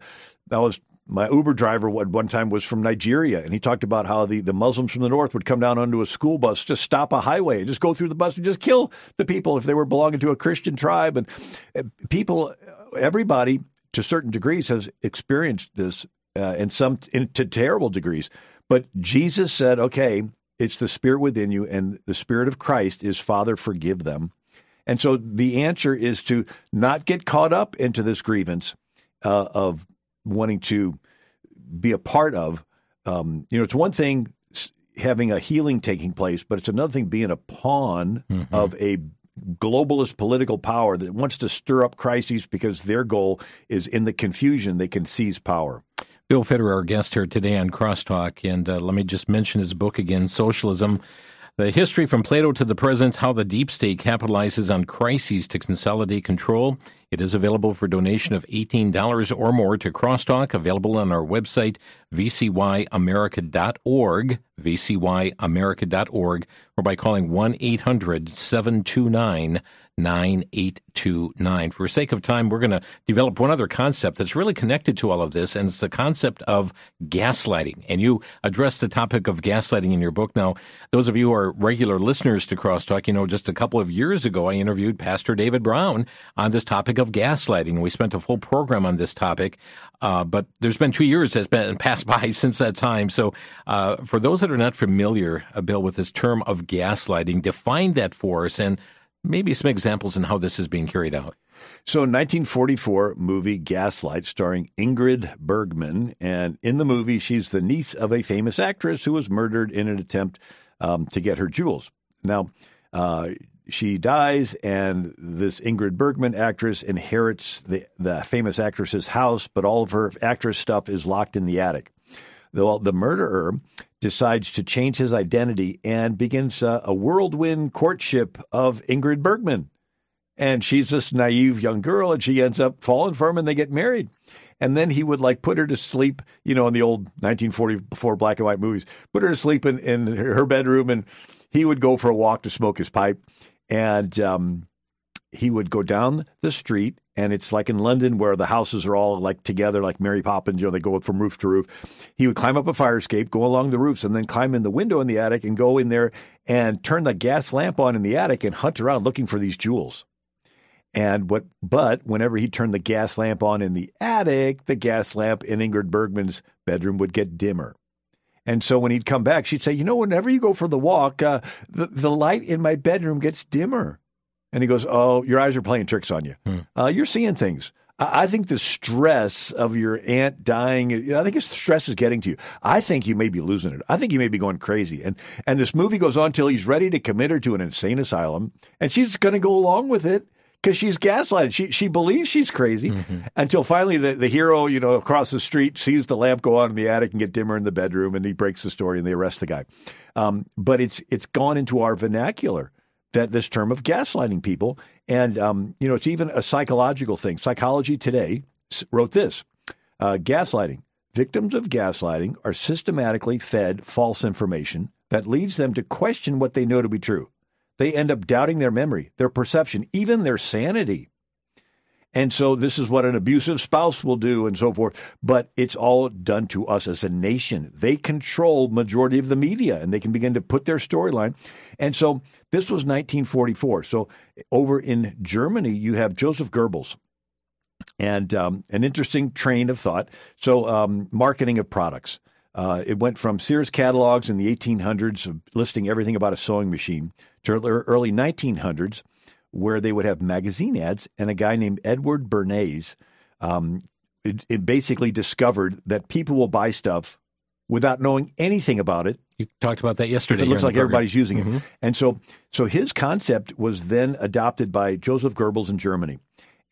Speaker 3: I was my Uber driver one time was from Nigeria, and he talked about how the, the Muslims from the north would come down onto a school bus, just stop a highway, just go through the bus and just kill the people if they were belonging to a Christian tribe. And people, everybody to certain degrees has experienced this, uh, in some in, to terrible degrees. But Jesus said, "Okay, it's the Spirit within you, and the Spirit of Christ is Father, forgive them." And so the answer is to not get caught up into this grievance uh, of wanting to be a part of. Um, you know, it's one thing having a healing taking place, but it's another thing being a pawn mm-hmm. of a globalist political power that wants to stir up crises because their goal is in the confusion they can seize power.
Speaker 2: Bill Federer, our guest here today on Crosstalk, and uh, let me just mention his book again, Socialism the history from Plato to the present, how the deep state capitalizes on crises to consolidate control. It is available for donation of $18 or more to Crosstalk, available on our website, vcyamerica.org, vcyamerica.org, or by calling 1 800 729 9829. For sake of time, we're going to develop one other concept that's really connected to all of this, and it's the concept of gaslighting. And you address the topic of gaslighting in your book. Now, those of you who are regular listeners to Crosstalk, you know, just a couple of years ago, I interviewed Pastor David Brown on this topic of gaslighting. We spent a full program on this topic, uh, but there's been two years that's been passed by since that time. So, uh, for those that are not familiar, uh, Bill, with this term of gaslighting, define that for us and maybe some examples in how this is being carried out.
Speaker 3: So, 1944 movie Gaslight, starring Ingrid Bergman, and in the movie, she's the niece of a famous actress who was murdered in an attempt um, to get her jewels. Now, uh, she dies, and this Ingrid Bergman actress inherits the, the famous actress's house, but all of her actress stuff is locked in the attic. The, the murderer decides to change his identity and begins a, a whirlwind courtship of Ingrid Bergman. And she's this naive young girl, and she ends up falling for him, and they get married. And then he would like put her to sleep, you know, in the old 1944 black and white movies, put her to sleep in, in her bedroom, and he would go for a walk to smoke his pipe. And um, he would go down the street and it's like in London where the houses are all like together, like Mary Poppins, you know, they go from roof to roof. He would climb up a fire escape, go along the roofs, and then climb in the window in the attic and go in there and turn the gas lamp on in the attic and hunt around looking for these jewels. And what, but whenever he turned the gas lamp on in the attic, the gas lamp in Ingrid Bergman's bedroom would get dimmer. And so when he'd come back, she'd say, You know, whenever you go for the walk, uh, the, the light in my bedroom gets dimmer. And he goes, Oh, your eyes are playing tricks on you. Hmm. Uh, you're seeing things. I, think the stress of your aunt dying, I think the stress is getting to you. I think you may be losing it. I think you may be going crazy. And, and this movie goes on till he's ready to commit her to an insane asylum. And she's going to go along with it because she's gaslighted. She she believes she's crazy mm-hmm. until finally the, the hero, you know, across the street sees the lamp go on in the attic and get dimmer in the bedroom, and he breaks the story and they arrest the guy. Um, but it's it's gone into our vernacular that this term of gaslighting people. And, um, you know, it's even a psychological thing. Psychology Today wrote this uh, gaslighting. Victims of gaslighting are systematically fed false information that leads them to question what they know to be true. They end up doubting their memory, their perception, even their sanity. And so this is what an abusive spouse will do and so forth. But it's all done to us as a nation. They control majority of the media and they can begin to put their storyline. And so this was 1944. So over in Germany, you have Joseph Goebbels and um, an interesting train of thought. So um, marketing of products. Uh, it went from Sears catalogs in the 1800s, listing everything about a sewing machine, to early 1900s, where they would have magazine ads, and a guy named Edward Bernays um, it, it basically discovered that people will buy stuff without knowing anything about it.
Speaker 2: You talked about that yesterday.
Speaker 3: It looks like everybody's using mm-hmm. it, and so so his concept was then adopted by Joseph Goebbels in Germany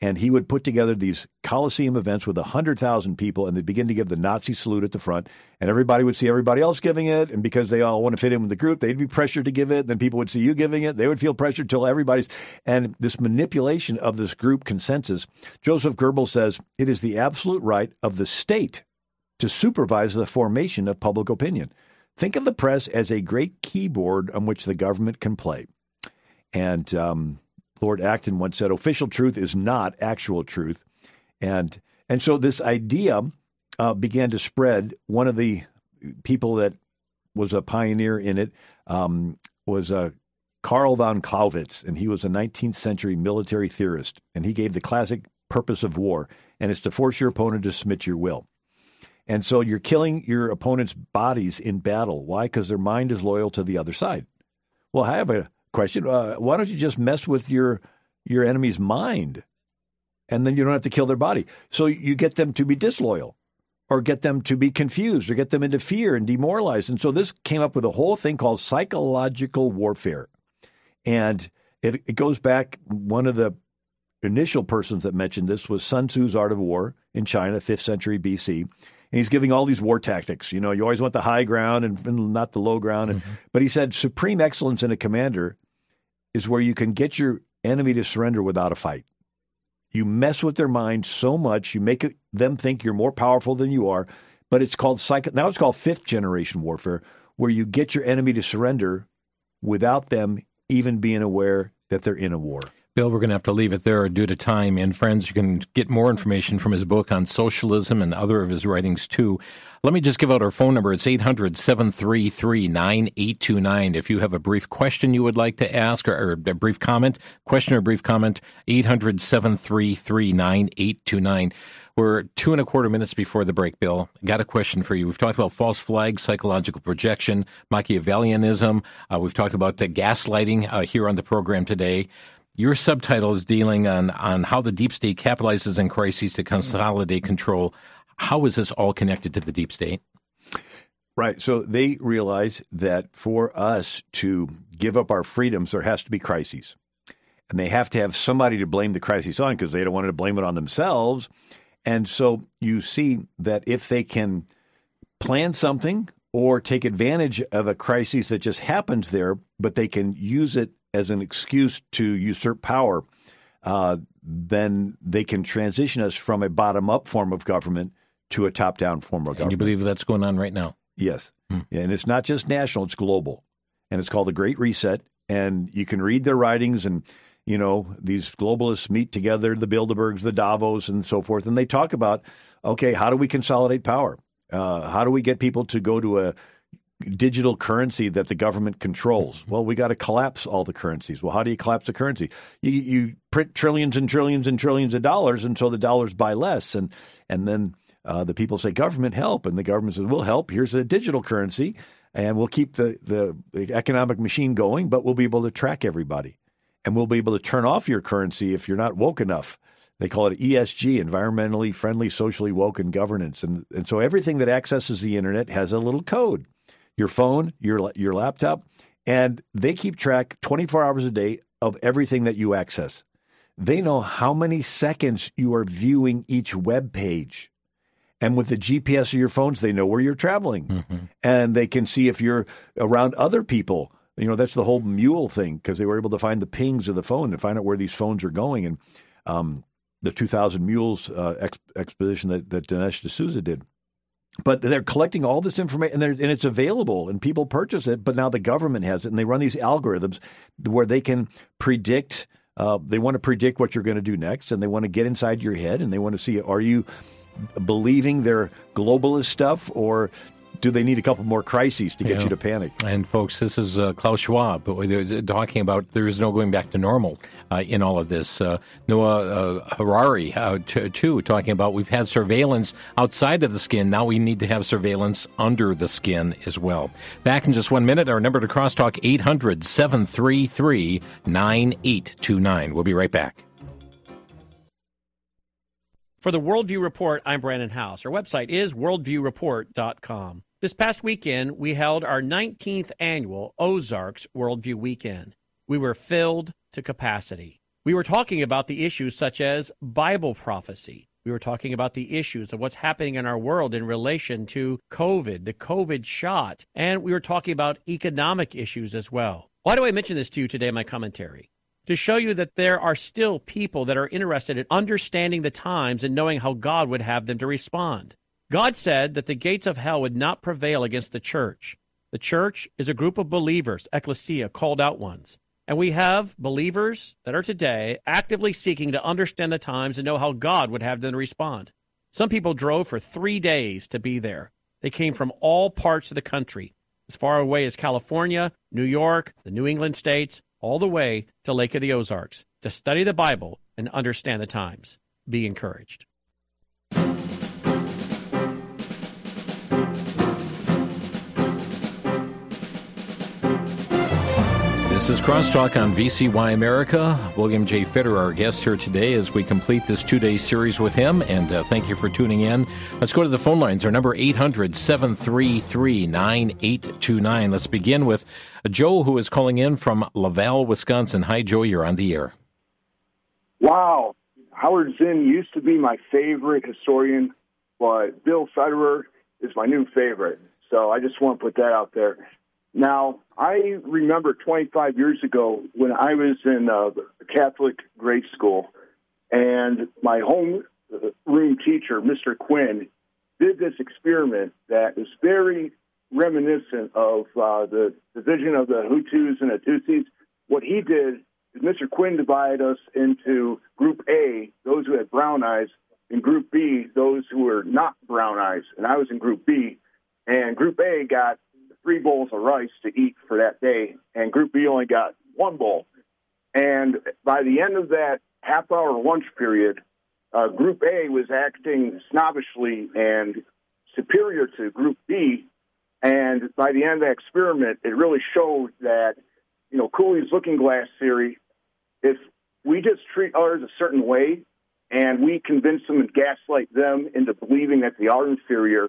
Speaker 3: and he would put together these Coliseum events with 100,000 people, and they'd begin to give the Nazi salute at the front, and everybody would see everybody else giving it, and because they all want to fit in with the group, they'd be pressured to give it, then people would see you giving it, they would feel pressured till everybody's, and this manipulation of this group consensus, Joseph Goebbels says, it is the absolute right of the state to supervise the formation of public opinion. Think of the press as a great keyboard on which the government can play. And um, Lord Acton once said, official truth is not actual truth. And And so this idea uh, began to spread. One of the people that was a pioneer in it um, was uh, Karl von Clausewitz, and he was a 19th century military theorist, and he gave the classic purpose of war, and it's to force your opponent to submit your will. And so you're killing your opponent's bodies in battle. Why? Because their mind is loyal to the other side. Well, I have a question. Uh, why don't you just mess with your your enemy's mind, and then you don't have to kill their body? So you get them to be disloyal, or get them to be confused, or get them into fear and demoralized. And so this came up with a whole thing called psychological warfare, and it, it goes back. One of the initial persons that mentioned this was Sun Tzu's Art of War in China, fifth century BC and he's giving all these war tactics. You know, you always want the high ground and, and not the low ground. Mm-hmm. but he said supreme excellence in a commander is where you can get your enemy to surrender without a fight. You mess with their mind so much, you make them think you're more powerful than you are. But it's called psych. Now it's called fifth generation warfare, where you get your enemy to surrender without them even being aware that they're in a war.
Speaker 2: Bill, we're going to have to leave it there due to time. And friends, you can get more information from his book on socialism and other of his writings too. Let me just give out our phone number. It's 800 733 9829. If you have a brief question you would like to ask or, or, a brief comment, question or brief comment, 800 733 9829. We're two and a quarter minutes before the break, Bill. Got a question for you. We've talked about false flags, psychological projection, Machiavellianism. Uh, we've talked about the gaslighting uh, here on the program today. Your subtitle is dealing on, on how the deep state capitalizes on crises to consolidate control. How is this all connected to the deep state?
Speaker 3: Right. So they realize that for us to give up our freedoms, there has to be crises. And they have to have somebody to blame the crises on because they don't want to blame it on themselves. And so you see that if they can plan something or take advantage of a crisis that just happens there, but they can use it as an excuse to usurp power, uh, then they can transition us from a bottom up form of government to a top down form of government.
Speaker 2: And you believe that's going on right now?
Speaker 3: Yes. Hmm. And it's not just national, it's global. And it's called the Great Reset. And you can read their writings and you know, these globalists meet together, the Bilderbergs, the Davos, and so forth, and they talk about, okay, how do we consolidate power? Uh, how do we get people to go to a digital currency that the government controls. Well, we got to collapse all the currencies. Well, how do you collapse a currency? You, you print trillions and trillions and trillions of dollars until the dollars buy less, and and then uh, the people say, "Government help," and the government says, "We'll help. Here's a digital currency, and we'll keep the, the the economic machine going, but we'll be able to track everybody, and we'll be able to turn off your currency if you're not woke enough." They call it ESG, environmentally friendly, socially woken governance. And, and so everything that accesses the internet has a little code your phone, your your laptop, and they keep track 24 hours a day of everything that you access. They know how many seconds you are viewing each web page. And with the GPS of your phones, they know where you're traveling. Mm-hmm. And they can see if you're around other people. You know, that's the whole mule thing because they were able to find the pings of the phone and find out where these phones are going. And um, the 2000 Mules uh, ex- expedition that, that Dinesh D'Souza did but they're collecting all this information and, and, it's available and people purchase it but now the government has it and they run these algorithms where they can predict uh, they want to predict what you're going to do next and they want to get inside your head and they want to see are you believing their globalist stuff or do they need a couple more crises to get yeah. you to panic?
Speaker 2: And folks, this is uh, Klaus Schwab talking about there is no going back to normal uh, in all of this. Uh, Noah uh, Harari uh, t- too talking about we've had surveillance outside of the skin. Now we need to have surveillance under the skin as well. Back in just one minute. Our number to crosstalk 800 733 9829. We'll be right back.
Speaker 7: For the Worldview Report, I'm Brandon House. Our website is worldviewreport.com. This past weekend, we held our 19th annual Ozarks Worldview Weekend. We were filled to capacity. We were talking about the issues such as Bible prophecy. We were talking about the issues of what's happening in our world in relation to COVID, the COVID shot, and we were talking about economic issues as well. Why do I mention this to you today in my commentary? To show you that there are still people that are interested in understanding the times and knowing how God would have them to respond. God said that the gates of hell would not prevail against the church. The church is a group of believers, ecclesia, called out ones. And we have believers that are today actively seeking to understand the times and know how God would have them respond. Some people drove for three days to be there. They came from all parts of the country, as far away as California, New York, the New England states, all the way to Lake of the Ozarks to study the Bible and understand the times. Be encouraged.
Speaker 2: This is Crosstalk on VCY America. William J. Federer, our guest here today, as we complete this two day series with him. And uh, thank you for tuning in. Let's go to the phone lines. Our number 800 733 9829. Let's begin with Joe, who is calling in from Laval, Wisconsin. Hi, Joe. You're on the air.
Speaker 8: Wow. Howard Zinn used to be my favorite historian, but Bill Federer is my new favorite. So I just want to put that out there. Now, I remember 25 years ago when I was in a Catholic grade school, and my home room teacher, Mr. Quinn, did this experiment that is very reminiscent of uh, the division of the Hutus and the Tutsis. What he did is Mr. Quinn divided us into Group A, those who had brown eyes, and Group B, those who were not brown eyes. And I was in Group B, and Group A got three bowls of rice to eat for that day, and Group B only got one bowl. And by the end of that half hour lunch period, uh, Group A was acting snobbishly and superior to Group B. And by the end of the experiment, it really showed that, you know, Cooley's looking glass theory, if we just treat others a certain way and we convince them and gaslight them into believing that they are inferior,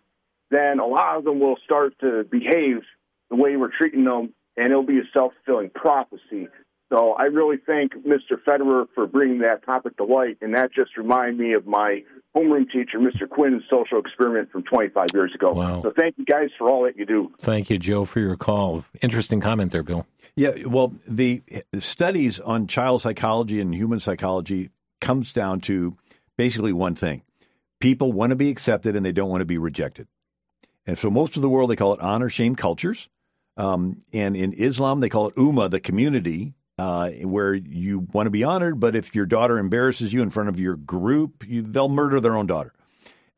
Speaker 8: then a lot of them will start to behave the way we're treating them, and it'll be a self fulfilling prophecy. So I really thank Mr. Federer for bringing that topic to light, and that just reminded me of my homeroom teacher, Mr. Quinn's social experiment from 25 years ago.
Speaker 2: Wow.
Speaker 8: So thank you guys for all that you do.
Speaker 2: Thank you, Joe, for your call. Interesting comment there, Bill.
Speaker 3: Yeah, well, the studies on child psychology and human psychology comes down to basically one thing. People want to be accepted and they don't want to be rejected. And so most of the world, they call it honor shame cultures. Um, and in Islam, they call it ummah, the community, uh, where you want to be honored, but if your daughter embarrasses you in front of your group, you, they'll murder their own daughter.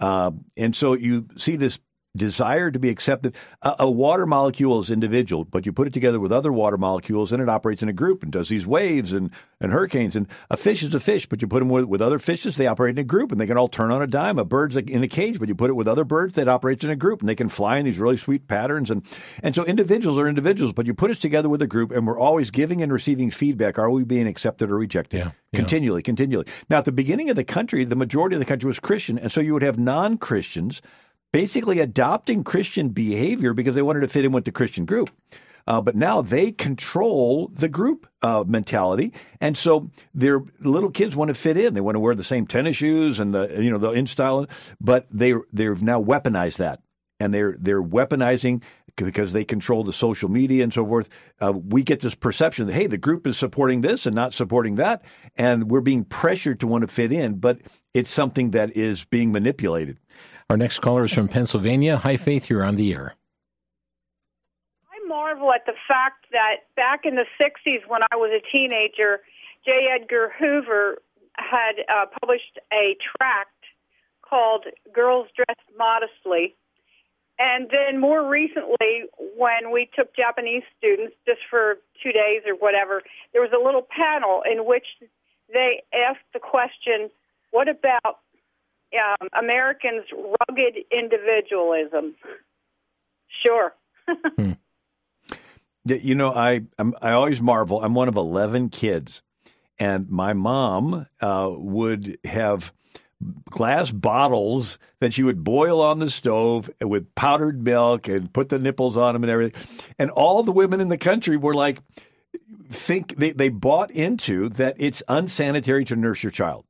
Speaker 3: Uh, and so you see this desire to be accepted. A, a, water molecule is individual, but you put it together with other water molecules and it operates in a group and does these waves and, and hurricanes. And a fish is a fish, but you put them with, with other fishes, they operate in a group and they can all turn on a dime. A bird's in a cage, but you put it with other birds, that operates in a group and they can fly in these really sweet patterns. And, and so individuals are individuals, but you put us together with a group and we're always giving and receiving feedback. Are we being accepted or rejected?
Speaker 2: Yeah, yeah.
Speaker 3: Continually, continually. Now, at the beginning of the country, the majority of the country was Christian. And so you would have non Christians basically adopting Christian behavior because they wanted to fit in with the Christian group. Uh, but now they control the group uh, mentality, and so their little kids want to fit in. They want to wear the same tennis shoes and the you know the in style, but they they've now weaponized that, and they're they're weaponizing because they control the social media and so forth. Uh, we get this perception that hey, the group is supporting this and not supporting that, and we're being pressured to want to fit in, but it's something that is being manipulated.
Speaker 2: Our next caller is from Pennsylvania. Hi, Faith, you're on the air.
Speaker 9: I marvel at the fact that back in the 60s, when I was a teenager, J. Edgar Hoover had uh, published a tract called Girls Dressed Modestly. And then more recently, when we took Japanese students just for two days or whatever, there was a little panel in which they asked the question, What about um, Americans' rugged individualism. Sure. hmm.
Speaker 3: You know, I I'm, i always marvel. I'm one of eleven kids, and my mom uh, would have glass bottles that she would boil on the stove with powdered milk and put the nipples on them and everything. And all the women in the country were like, think they, they bought into that it's unsanitary to nurse your child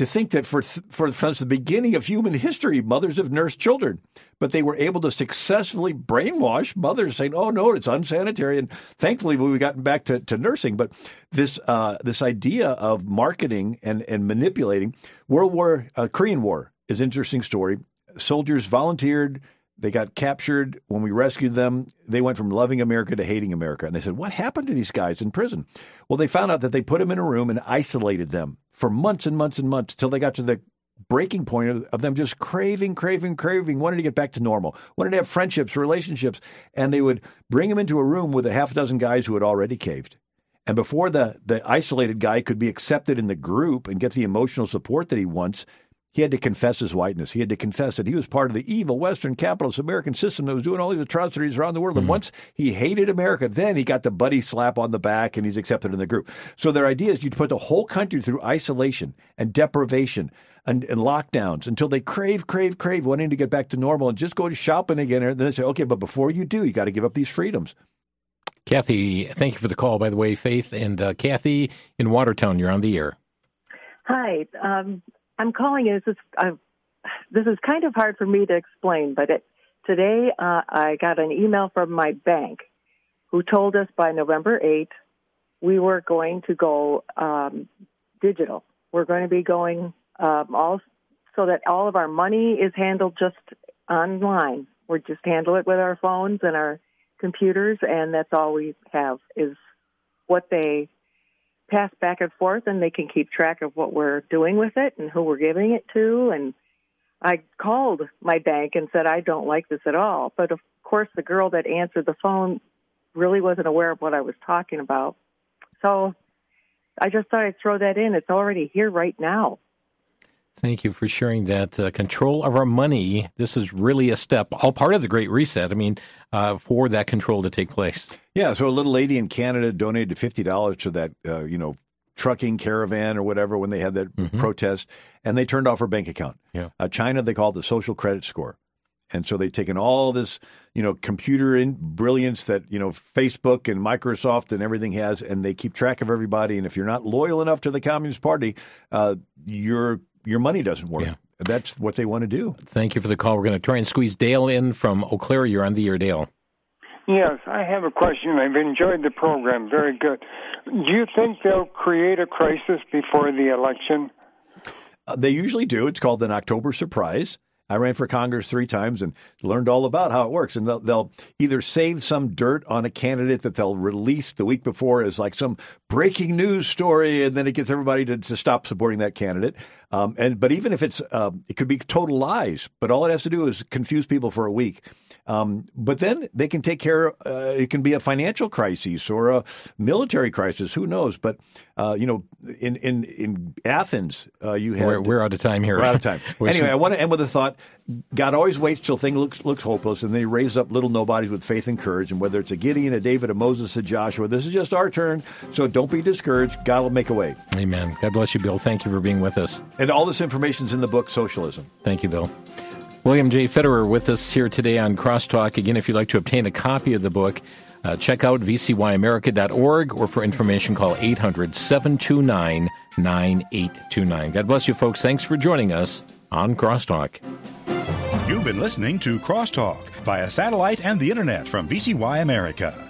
Speaker 3: to think that for, for from the beginning of human history, mothers have nursed children, but they were able to successfully brainwash mothers, saying, "Oh no, it's unsanitary." And thankfully, we've gotten back to, to nursing. But this uh, this idea of marketing and and manipulating World War uh, Korean War is an interesting story. Soldiers volunteered. They got captured. When we rescued them, they went from loving America to hating America. And they said, What happened to these guys in prison? Well, they found out that they put them in a room and isolated them for months and months and months until they got to the breaking point of, of them just craving, craving, craving, wanting to get back to normal, wanted to have friendships, relationships, and they would bring him into a room with a half dozen guys who had already caved. And before the, the isolated guy could be accepted in the group and get the emotional support that he wants, he had to confess his whiteness. He had to confess that he was part of the evil Western capitalist American system that was doing all these atrocities around the world. Mm-hmm. And once he hated America, then he got the buddy slap on the back and he's accepted in the group. So their idea is you put the whole country through isolation and deprivation and, and lockdowns until they crave, crave, crave, wanting to get back to normal and just go to shopping again. And then they say, okay, but before you do, you got to give up these freedoms.
Speaker 2: Kathy, thank you for the call, by the way, Faith. And uh, Kathy in Watertown, you're on the air.
Speaker 10: Hi. Um, I'm calling This is uh, this is kind of hard for me to explain, but it, today uh, I got an email from my bank who told us by November 8th we were going to go um, digital. We're going to be going um, all so that all of our money is handled just online. We just handle it with our phones and our computers, and that's all we have is what they pass back and forth and they can keep track of what we're doing with it and who we're giving it to and I called my bank and said I don't like this at all. But of course the girl that answered the phone really wasn't aware of what I was talking about. So I just thought I'd throw that in. It's already here right now.
Speaker 2: Thank you for sharing that uh, control of our money. This is really a step, all part of the Great Reset. I mean, uh, for that control to take place.
Speaker 3: Yeah. So a little lady in Canada donated fifty dollars to that, uh, you know, trucking caravan or whatever when they had that mm-hmm. protest, and they turned off her bank account.
Speaker 2: Yeah.
Speaker 3: Uh, China, they call it the social credit score. And so they've taken all this, you know, computer in brilliance that, you know, Facebook and Microsoft and everything has, and they keep track of everybody. And if you're not loyal enough to the Communist Party, uh, you're your money doesn't work. Yeah. That's what they want to do.
Speaker 2: Thank you for the call. We're going to try and squeeze Dale in from Eau Claire. You're on the air, Dale.
Speaker 11: Yes, I have a question. I've enjoyed the program. Very good. Do you think they'll create a crisis before the election?
Speaker 3: Uh, they usually do. It's called an October surprise. I ran for Congress three times and learned all about how it works. And they'll, they'll, either save some dirt on a candidate that they'll release the week before as like some breaking news story, and then it gets everybody to, to stop supporting that candidate. Um, and but even if it's uh, it could be total lies, but all it has to do is confuse people for a week. Um, but then they can take care. Uh, it can be a financial crisis or a military crisis. Who knows? But uh, you know, in in in Athens, uh, you had
Speaker 2: we're, we're, out of time here.
Speaker 3: We're out of time. anyway, I want to end with a thought. God always waits till things looks looks hopeless, and then He raises up little nobodies with faith and courage. And whether it's a Gideon, a David, a Moses, a Joshua, this is just our turn. So don't be discouraged. God will make a way.
Speaker 2: Amen. God bless you, Bill. Thank you for being with us.
Speaker 3: And all this information is in the book Socialism.
Speaker 2: Thank you, Bill. William J. Federer with us here today on Crosstalk. Again, if you'd like to obtain a copy of the book, uh, check out vcyamerica.org or for information call 800 729 9829. God bless you, folks. Thanks for joining us on Crosstalk.
Speaker 1: You've been listening to Crosstalk via satellite and the internet from VCY America.